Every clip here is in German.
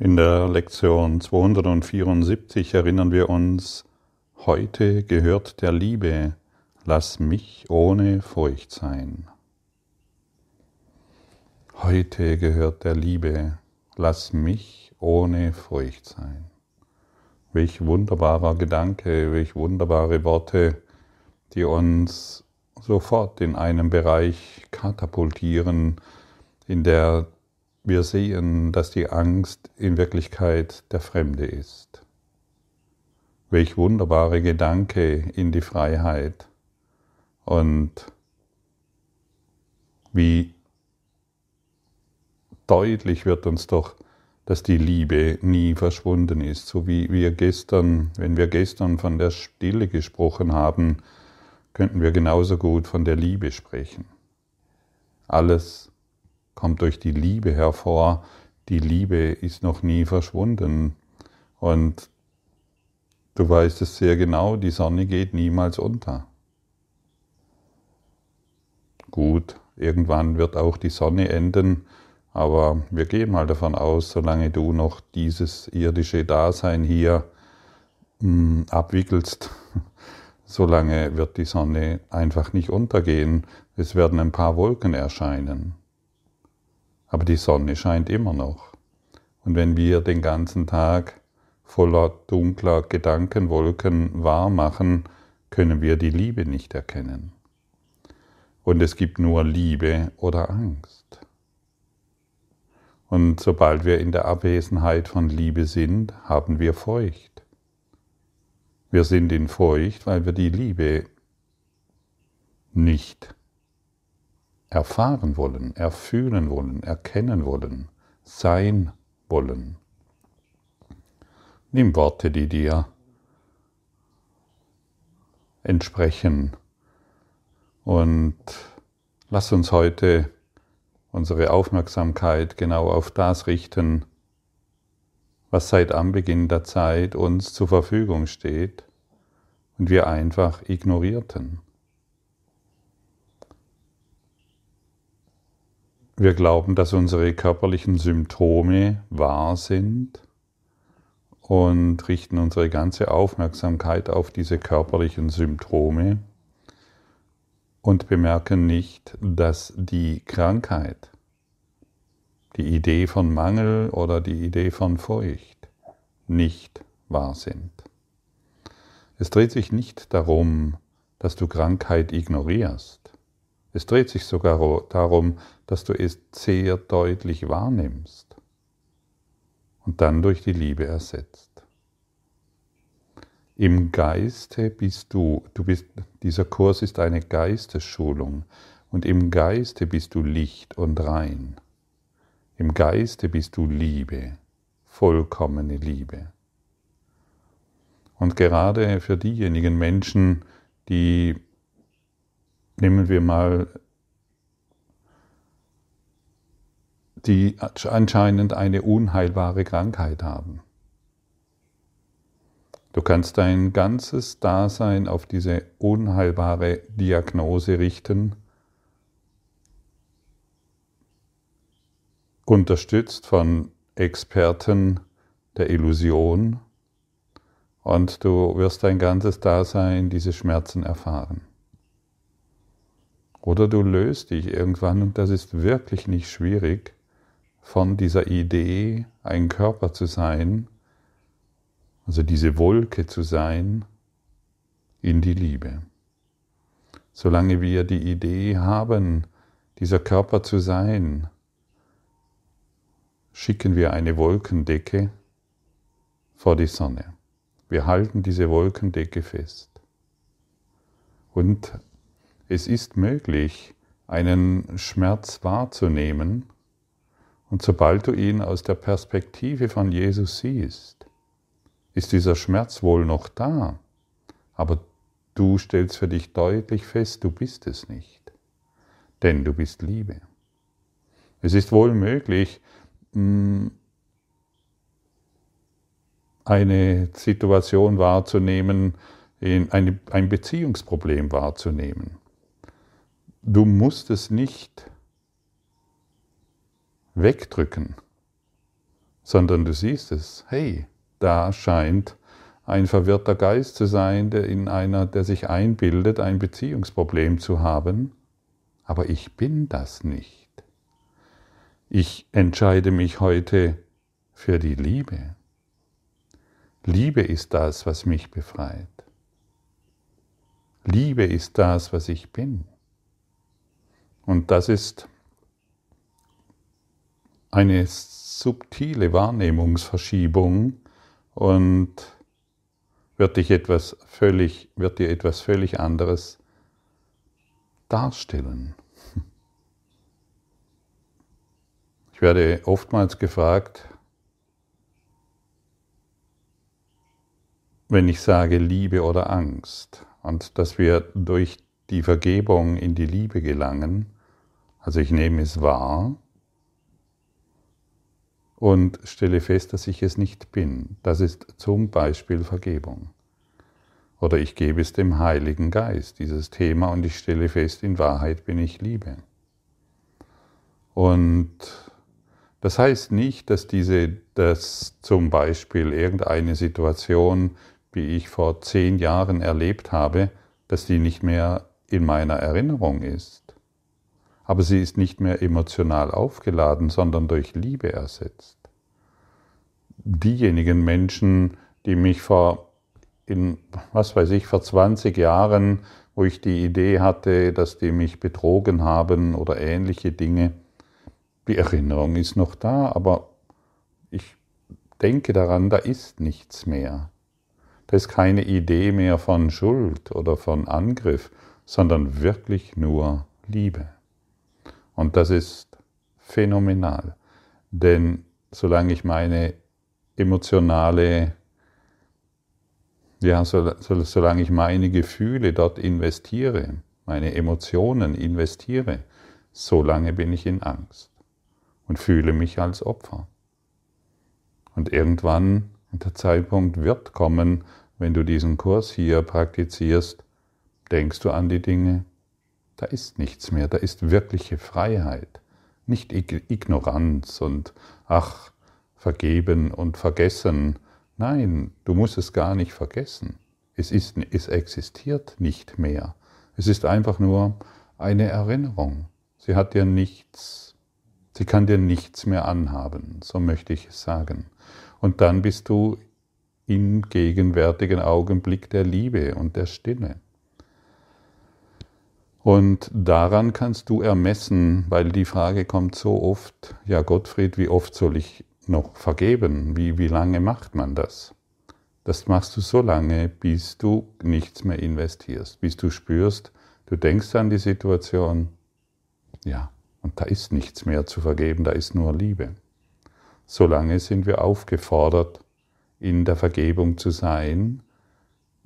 In der Lektion 274 erinnern wir uns, heute gehört der Liebe, lass mich ohne Furcht sein. Heute gehört der Liebe, lass mich ohne Furcht sein. Welch wunderbarer Gedanke, welch wunderbare Worte, die uns sofort in einen Bereich katapultieren, in der wir sehen, dass die Angst in Wirklichkeit der Fremde ist. Welch wunderbare Gedanke in die Freiheit und wie deutlich wird uns doch, dass die Liebe nie verschwunden ist, so wie wir gestern, wenn wir gestern von der Stille gesprochen haben, könnten wir genauso gut von der Liebe sprechen. Alles kommt durch die Liebe hervor. Die Liebe ist noch nie verschwunden. Und du weißt es sehr genau, die Sonne geht niemals unter. Gut, irgendwann wird auch die Sonne enden, aber wir gehen mal davon aus, solange du noch dieses irdische Dasein hier mh, hm, abwickelst, solange wird die Sonne einfach nicht untergehen. Es werden ein paar Wolken erscheinen aber die Sonne scheint immer noch. Und wenn wir den ganzen Tag voller dunkler Gedankenwolken wahr machen, können wir die Liebe nicht erkennen. Und es gibt nur Liebe oder Angst. Und sobald wir in der Abwesenheit von Liebe sind, haben wir Furcht. Wir sind in Furcht, weil wir die Liebe nicht erfahren wollen, erfühlen wollen, erkennen wollen, sein wollen. Nimm Worte, die dir entsprechen und lass uns heute unsere Aufmerksamkeit genau auf das richten, was seit Anbeginn der Zeit uns zur Verfügung steht und wir einfach ignorierten. Wir glauben, dass unsere körperlichen Symptome wahr sind und richten unsere ganze Aufmerksamkeit auf diese körperlichen Symptome und bemerken nicht, dass die Krankheit, die Idee von Mangel oder die Idee von Furcht nicht wahr sind. Es dreht sich nicht darum, dass du Krankheit ignorierst. Es dreht sich sogar darum, dass du es sehr deutlich wahrnimmst und dann durch die Liebe ersetzt. Im Geiste bist du, du bist, dieser Kurs ist eine Geistesschulung und im Geiste bist du Licht und rein. Im Geiste bist du Liebe, vollkommene Liebe. Und gerade für diejenigen Menschen, die Nehmen wir mal die anscheinend eine unheilbare Krankheit haben. Du kannst dein ganzes Dasein auf diese unheilbare Diagnose richten, unterstützt von Experten der Illusion, und du wirst dein ganzes Dasein diese Schmerzen erfahren. Oder du löst dich irgendwann, und das ist wirklich nicht schwierig, von dieser Idee, ein Körper zu sein, also diese Wolke zu sein, in die Liebe. Solange wir die Idee haben, dieser Körper zu sein, schicken wir eine Wolkendecke vor die Sonne. Wir halten diese Wolkendecke fest. Und es ist möglich, einen Schmerz wahrzunehmen, und sobald du ihn aus der Perspektive von Jesus siehst, ist dieser Schmerz wohl noch da, aber du stellst für dich deutlich fest, du bist es nicht, denn du bist Liebe. Es ist wohl möglich, hm, eine Situation wahrzunehmen, ein Beziehungsproblem wahrzunehmen. Du musst es nicht wegdrücken, sondern du siehst es, hey, da scheint ein verwirrter Geist zu sein, der in einer, der sich einbildet, ein Beziehungsproblem zu haben, aber ich bin das nicht. Ich entscheide mich heute für die Liebe. Liebe ist das, was mich befreit. Liebe ist das, was ich bin. Und das ist eine subtile Wahrnehmungsverschiebung und wird dich etwas völlig, wird dir etwas völlig anderes darstellen. Ich werde oftmals gefragt, wenn ich sage Liebe oder Angst und dass wir durch die Vergebung in die Liebe gelangen, also ich nehme es wahr und stelle fest, dass ich es nicht bin. Das ist zum Beispiel Vergebung. Oder ich gebe es dem Heiligen Geist, dieses Thema, und ich stelle fest, in Wahrheit bin ich Liebe. Und das heißt nicht, dass diese, dass zum Beispiel irgendeine Situation wie ich vor zehn Jahren erlebt habe, dass die nicht mehr in meiner Erinnerung ist. Aber sie ist nicht mehr emotional aufgeladen, sondern durch Liebe ersetzt. Diejenigen Menschen, die mich vor, in, was weiß ich, vor 20 Jahren, wo ich die Idee hatte, dass die mich betrogen haben oder ähnliche Dinge, die Erinnerung ist noch da, aber ich denke daran, da ist nichts mehr. Da ist keine Idee mehr von Schuld oder von Angriff, sondern wirklich nur Liebe. Und das ist phänomenal, denn solange ich meine emotionale, ja, so, so, solange ich meine Gefühle dort investiere, meine Emotionen investiere, solange bin ich in Angst und fühle mich als Opfer. Und irgendwann, der Zeitpunkt wird kommen, wenn du diesen Kurs hier praktizierst, denkst du an die Dinge, da ist nichts mehr, da ist wirkliche Freiheit, nicht Ignoranz und ach, vergeben und vergessen. Nein, du musst es gar nicht vergessen. Es, ist, es existiert nicht mehr. Es ist einfach nur eine Erinnerung. Sie hat dir nichts, sie kann dir nichts mehr anhaben, so möchte ich es sagen. Und dann bist du im gegenwärtigen Augenblick der Liebe und der Stille. Und daran kannst du ermessen, weil die Frage kommt so oft, ja Gottfried, wie oft soll ich noch vergeben? Wie, wie lange macht man das? Das machst du so lange, bis du nichts mehr investierst, bis du spürst, du denkst an die Situation, ja, und da ist nichts mehr zu vergeben, da ist nur Liebe. Solange sind wir aufgefordert, in der Vergebung zu sein,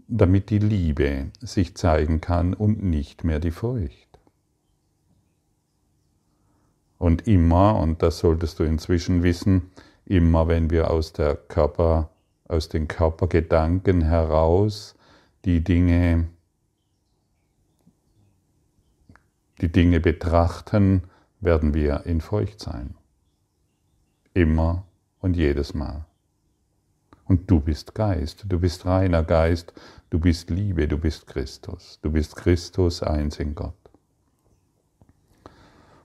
damit die Liebe sich zeigen kann und nicht mehr die Furcht. Und immer, und das solltest du inzwischen wissen, immer wenn wir aus der Körper, aus den Körpergedanken heraus die Dinge, die Dinge betrachten, werden wir in Furcht sein. Immer und jedes Mal. Und du bist Geist, du bist reiner Geist, du bist Liebe, du bist Christus, du bist Christus eins in Gott.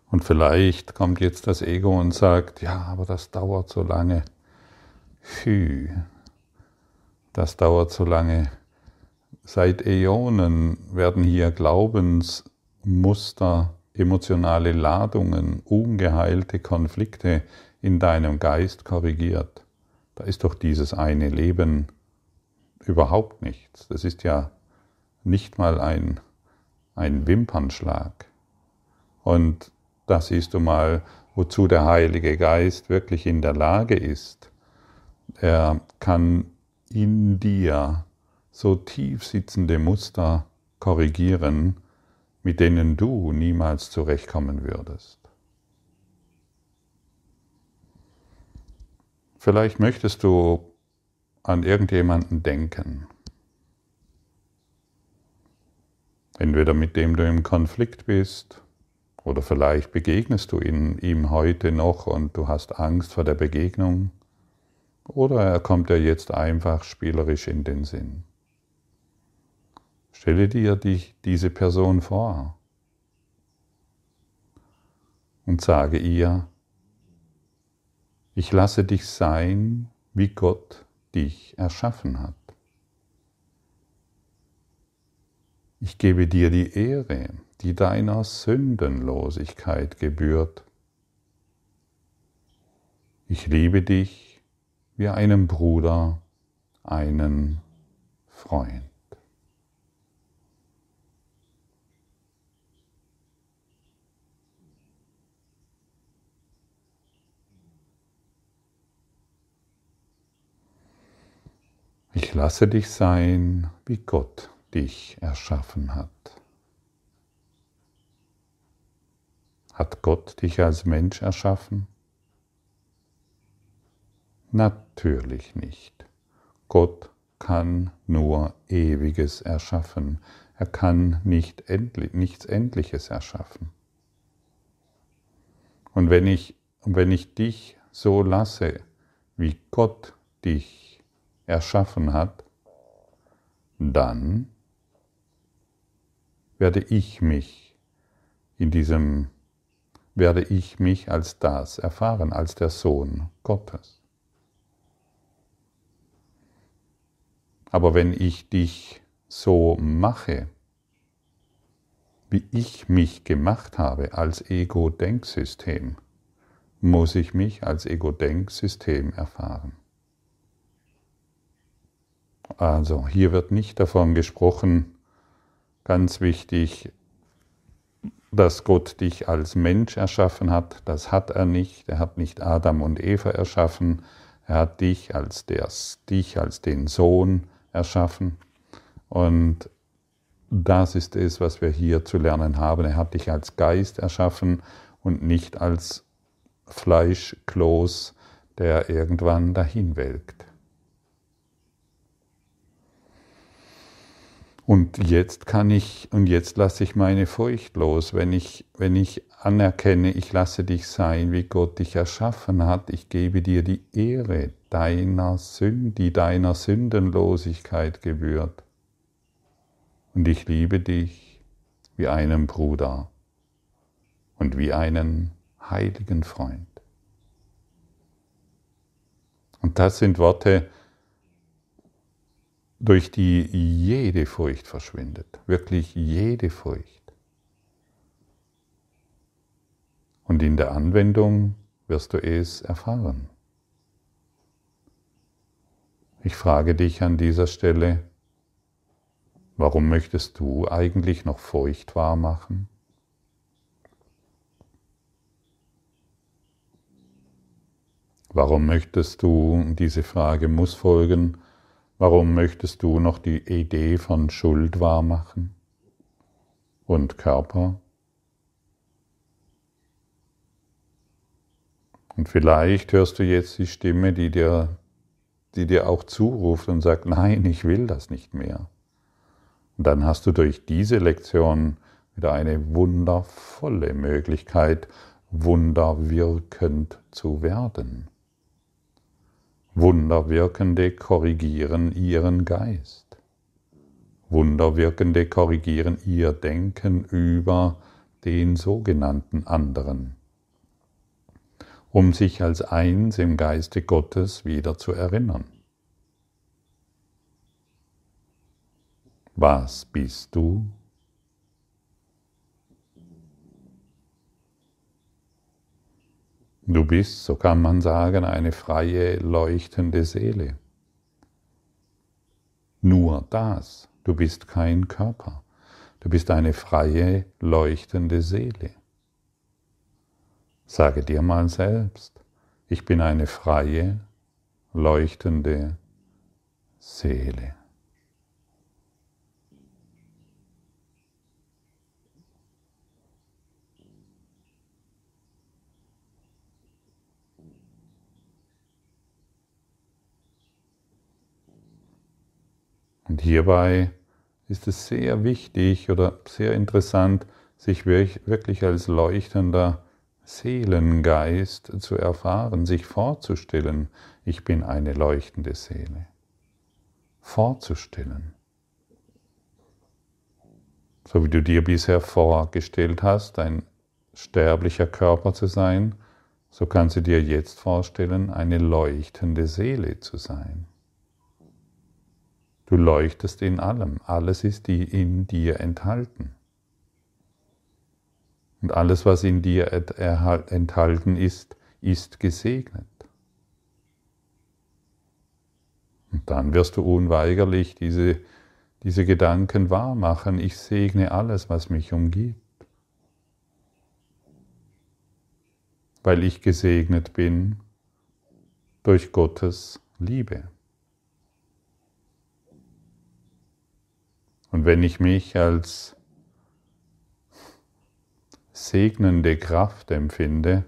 Und vielleicht kommt jetzt das Ego und sagt, ja, aber das dauert so lange. Hü, das dauert so lange. Seit Äonen werden hier Glaubensmuster, emotionale Ladungen, ungeheilte Konflikte in deinem Geist korrigiert. Da ist doch dieses eine Leben überhaupt nichts. Das ist ja nicht mal ein, ein Wimpernschlag. Und da siehst du mal, wozu der Heilige Geist wirklich in der Lage ist. Er kann in dir so tief sitzende Muster korrigieren, mit denen du niemals zurechtkommen würdest. Vielleicht möchtest du an irgendjemanden denken. Entweder mit dem du im Konflikt bist oder vielleicht begegnest du ihm heute noch und du hast Angst vor der Begegnung. Oder er kommt dir jetzt einfach spielerisch in den Sinn. Stelle dir dich, diese Person vor und sage ihr, ich lasse dich sein, wie Gott dich erschaffen hat. Ich gebe dir die Ehre, die deiner Sündenlosigkeit gebührt. Ich liebe dich wie einen Bruder, einen Freund. Lasse dich sein, wie Gott dich erschaffen hat. Hat Gott dich als Mensch erschaffen? Natürlich nicht. Gott kann nur Ewiges erschaffen. Er kann nicht endlich, nichts Endliches erschaffen. Und wenn ich, wenn ich dich so lasse, wie Gott dich erschaffen hat, dann werde ich mich in diesem, werde ich mich als das erfahren, als der Sohn Gottes. Aber wenn ich dich so mache, wie ich mich gemacht habe als Ego-Denksystem, muss ich mich als Ego-Denksystem erfahren. Also hier wird nicht davon gesprochen, ganz wichtig, dass Gott dich als Mensch erschaffen hat. Das hat er nicht. Er hat nicht Adam und Eva erschaffen. Er hat dich als, der, dich als den Sohn erschaffen. Und das ist es, was wir hier zu lernen haben. Er hat dich als Geist erschaffen und nicht als Fleischkloß, der irgendwann dahin welkt. Und jetzt kann ich, und jetzt lasse ich meine Furcht los, wenn ich, wenn ich anerkenne, ich lasse dich sein, wie Gott dich erschaffen hat, ich gebe dir die Ehre deiner Sünde, die deiner Sündenlosigkeit gebührt. Und ich liebe dich wie einen Bruder und wie einen heiligen Freund. Und das sind Worte, durch die jede Furcht verschwindet, wirklich jede Furcht. Und in der Anwendung wirst du es erfahren. Ich frage dich an dieser Stelle, warum möchtest du eigentlich noch Furcht wahr machen? Warum möchtest du, diese Frage muss folgen, Warum möchtest du noch die Idee von Schuld wahrmachen und Körper? Und vielleicht hörst du jetzt die Stimme, die dir, die dir auch zuruft und sagt, nein, ich will das nicht mehr. Und dann hast du durch diese Lektion wieder eine wundervolle Möglichkeit, wunderwirkend zu werden. Wunderwirkende korrigieren ihren Geist. Wunderwirkende korrigieren ihr Denken über den sogenannten anderen, um sich als eins im Geiste Gottes wieder zu erinnern. Was bist du? Du bist, so kann man sagen, eine freie, leuchtende Seele. Nur das. Du bist kein Körper. Du bist eine freie, leuchtende Seele. Sage dir mal selbst, ich bin eine freie, leuchtende Seele. Und hierbei ist es sehr wichtig oder sehr interessant, sich wirklich als leuchtender Seelengeist zu erfahren, sich vorzustellen, ich bin eine leuchtende Seele. Vorzustellen. So wie du dir bisher vorgestellt hast, ein sterblicher Körper zu sein, so kannst du dir jetzt vorstellen, eine leuchtende Seele zu sein. Du leuchtest in allem, alles ist in dir enthalten. Und alles, was in dir enthalten ist, ist gesegnet. Und dann wirst du unweigerlich diese, diese Gedanken wahrmachen, ich segne alles, was mich umgibt. Weil ich gesegnet bin durch Gottes Liebe. Und wenn ich mich als segnende Kraft empfinde,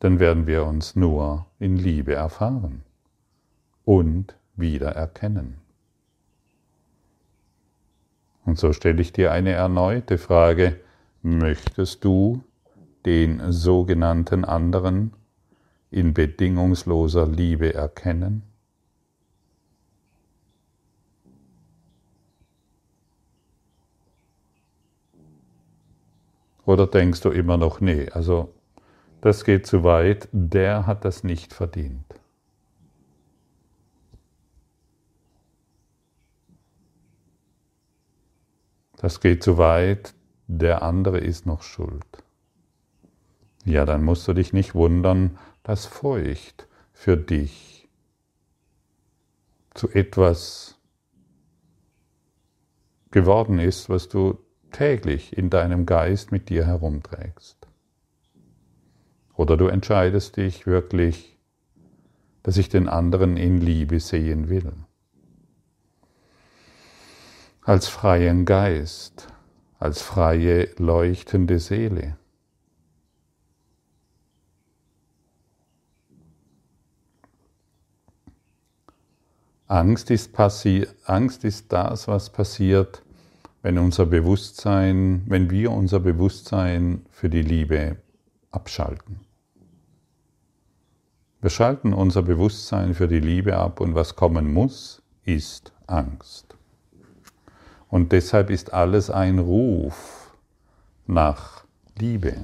dann werden wir uns nur in Liebe erfahren und wieder erkennen. Und so stelle ich dir eine erneute Frage, möchtest du den sogenannten anderen in bedingungsloser Liebe erkennen? Oder denkst du immer noch, nee, also das geht zu weit, der hat das nicht verdient. Das geht zu weit, der andere ist noch schuld. Ja, dann musst du dich nicht wundern, dass Furcht für dich zu etwas geworden ist, was du täglich in deinem Geist mit dir herumträgst. Oder du entscheidest dich wirklich, dass ich den anderen in Liebe sehen will. Als freien Geist, als freie, leuchtende Seele. Angst ist, Angst ist das, was passiert, wenn unser Bewusstsein, wenn wir unser Bewusstsein für die Liebe abschalten. Wir schalten unser Bewusstsein für die Liebe ab und was kommen muss, ist Angst. Und deshalb ist alles ein Ruf nach Liebe.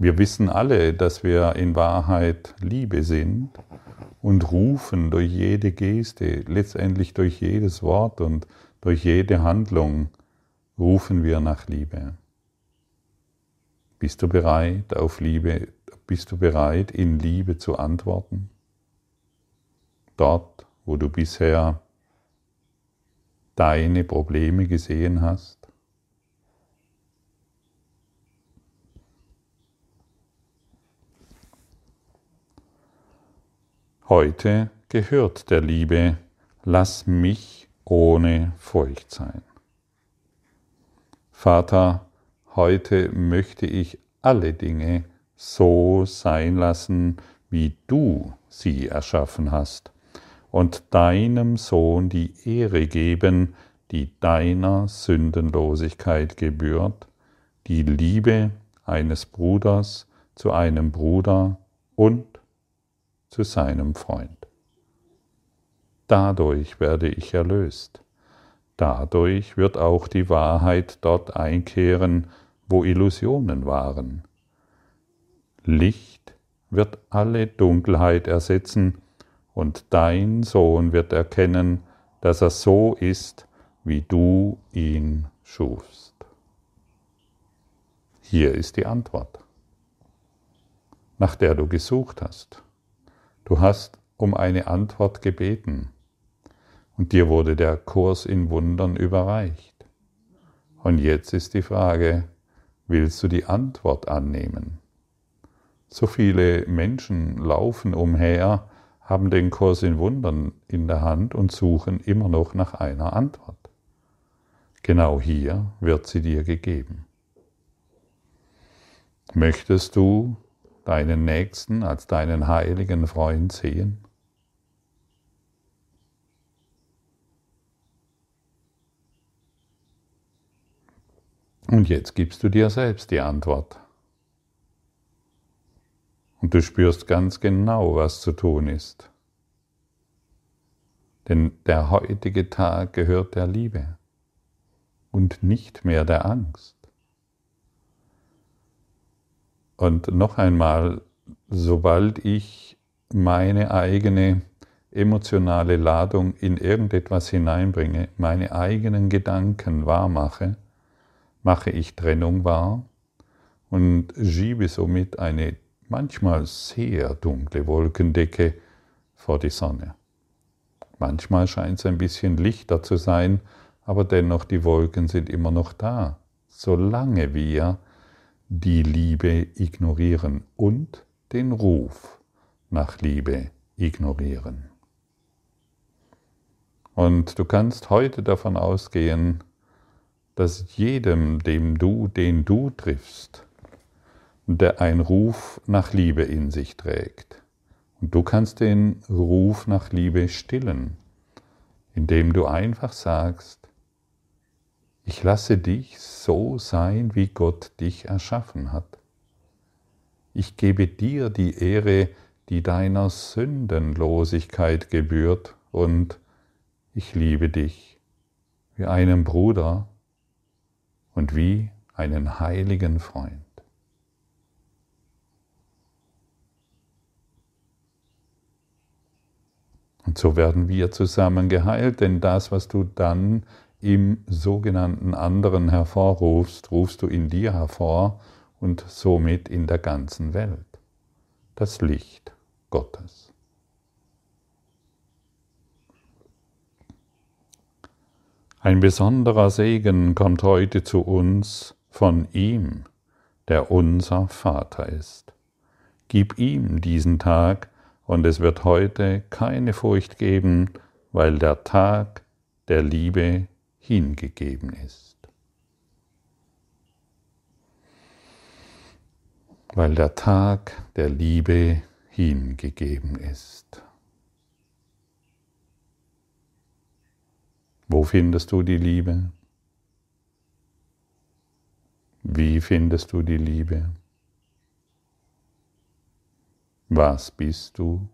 Wir wissen alle, dass wir in Wahrheit Liebe sind und rufen durch jede Geste, letztendlich durch jedes Wort und durch jede Handlung rufen wir nach Liebe. Bist du bereit auf Liebe, bist du bereit in Liebe zu antworten? Dort, wo du bisher deine Probleme gesehen hast? Heute gehört der Liebe, lass mich ohne Furcht sein. Vater, heute möchte ich alle Dinge so sein lassen, wie du sie erschaffen hast, und deinem Sohn die Ehre geben, die deiner Sündenlosigkeit gebührt, die Liebe eines Bruders zu einem Bruder und zu seinem Freund. Dadurch werde ich erlöst. Dadurch wird auch die Wahrheit dort einkehren, wo Illusionen waren. Licht wird alle Dunkelheit ersetzen, und dein Sohn wird erkennen, dass er so ist, wie du ihn schufst. Hier ist die Antwort, nach der du gesucht hast. Du hast um eine Antwort gebeten und dir wurde der Kurs in Wundern überreicht. Und jetzt ist die Frage, willst du die Antwort annehmen? So viele Menschen laufen umher, haben den Kurs in Wundern in der Hand und suchen immer noch nach einer Antwort. Genau hier wird sie dir gegeben. Möchtest du deinen Nächsten als deinen heiligen Freund sehen? Und jetzt gibst du dir selbst die Antwort. Und du spürst ganz genau, was zu tun ist. Denn der heutige Tag gehört der Liebe und nicht mehr der Angst. Und noch einmal, sobald ich meine eigene emotionale Ladung in irgendetwas hineinbringe, meine eigenen Gedanken wahrmache, mache ich Trennung wahr und schiebe somit eine manchmal sehr dunkle Wolkendecke vor die Sonne. Manchmal scheint es ein bisschen lichter zu sein, aber dennoch die Wolken sind immer noch da, solange wir die Liebe ignorieren und den Ruf nach Liebe ignorieren. Und du kannst heute davon ausgehen, dass jedem, dem du, den du triffst, der ein Ruf nach Liebe in sich trägt. Und du kannst den Ruf nach Liebe stillen, indem du einfach sagst, ich lasse dich so sein, wie Gott dich erschaffen hat. Ich gebe dir die Ehre, die deiner Sündenlosigkeit gebührt, und ich liebe dich wie einen Bruder und wie einen heiligen Freund. Und so werden wir zusammen geheilt, denn das, was du dann im sogenannten anderen hervorrufst, rufst du in dir hervor und somit in der ganzen Welt. Das Licht Gottes. Ein besonderer Segen kommt heute zu uns von ihm, der unser Vater ist. Gib ihm diesen Tag, und es wird heute keine Furcht geben, weil der Tag der Liebe hingegeben ist. Weil der Tag der Liebe hingegeben ist. Wo findest du die Liebe? Wie findest du die Liebe? Was bist du?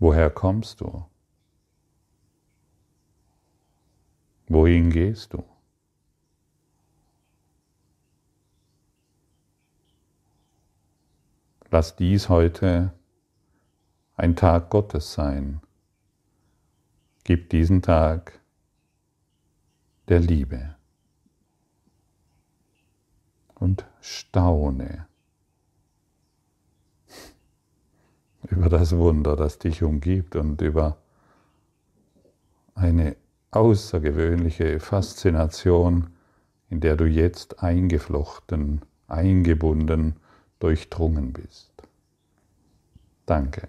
Woher kommst du? Wohin gehst du? Lass dies heute ein Tag Gottes sein. Gib diesen Tag der Liebe und staune über das Wunder, das dich umgibt und über eine außergewöhnliche Faszination, in der du jetzt eingeflochten, eingebunden, durchdrungen bist. Danke.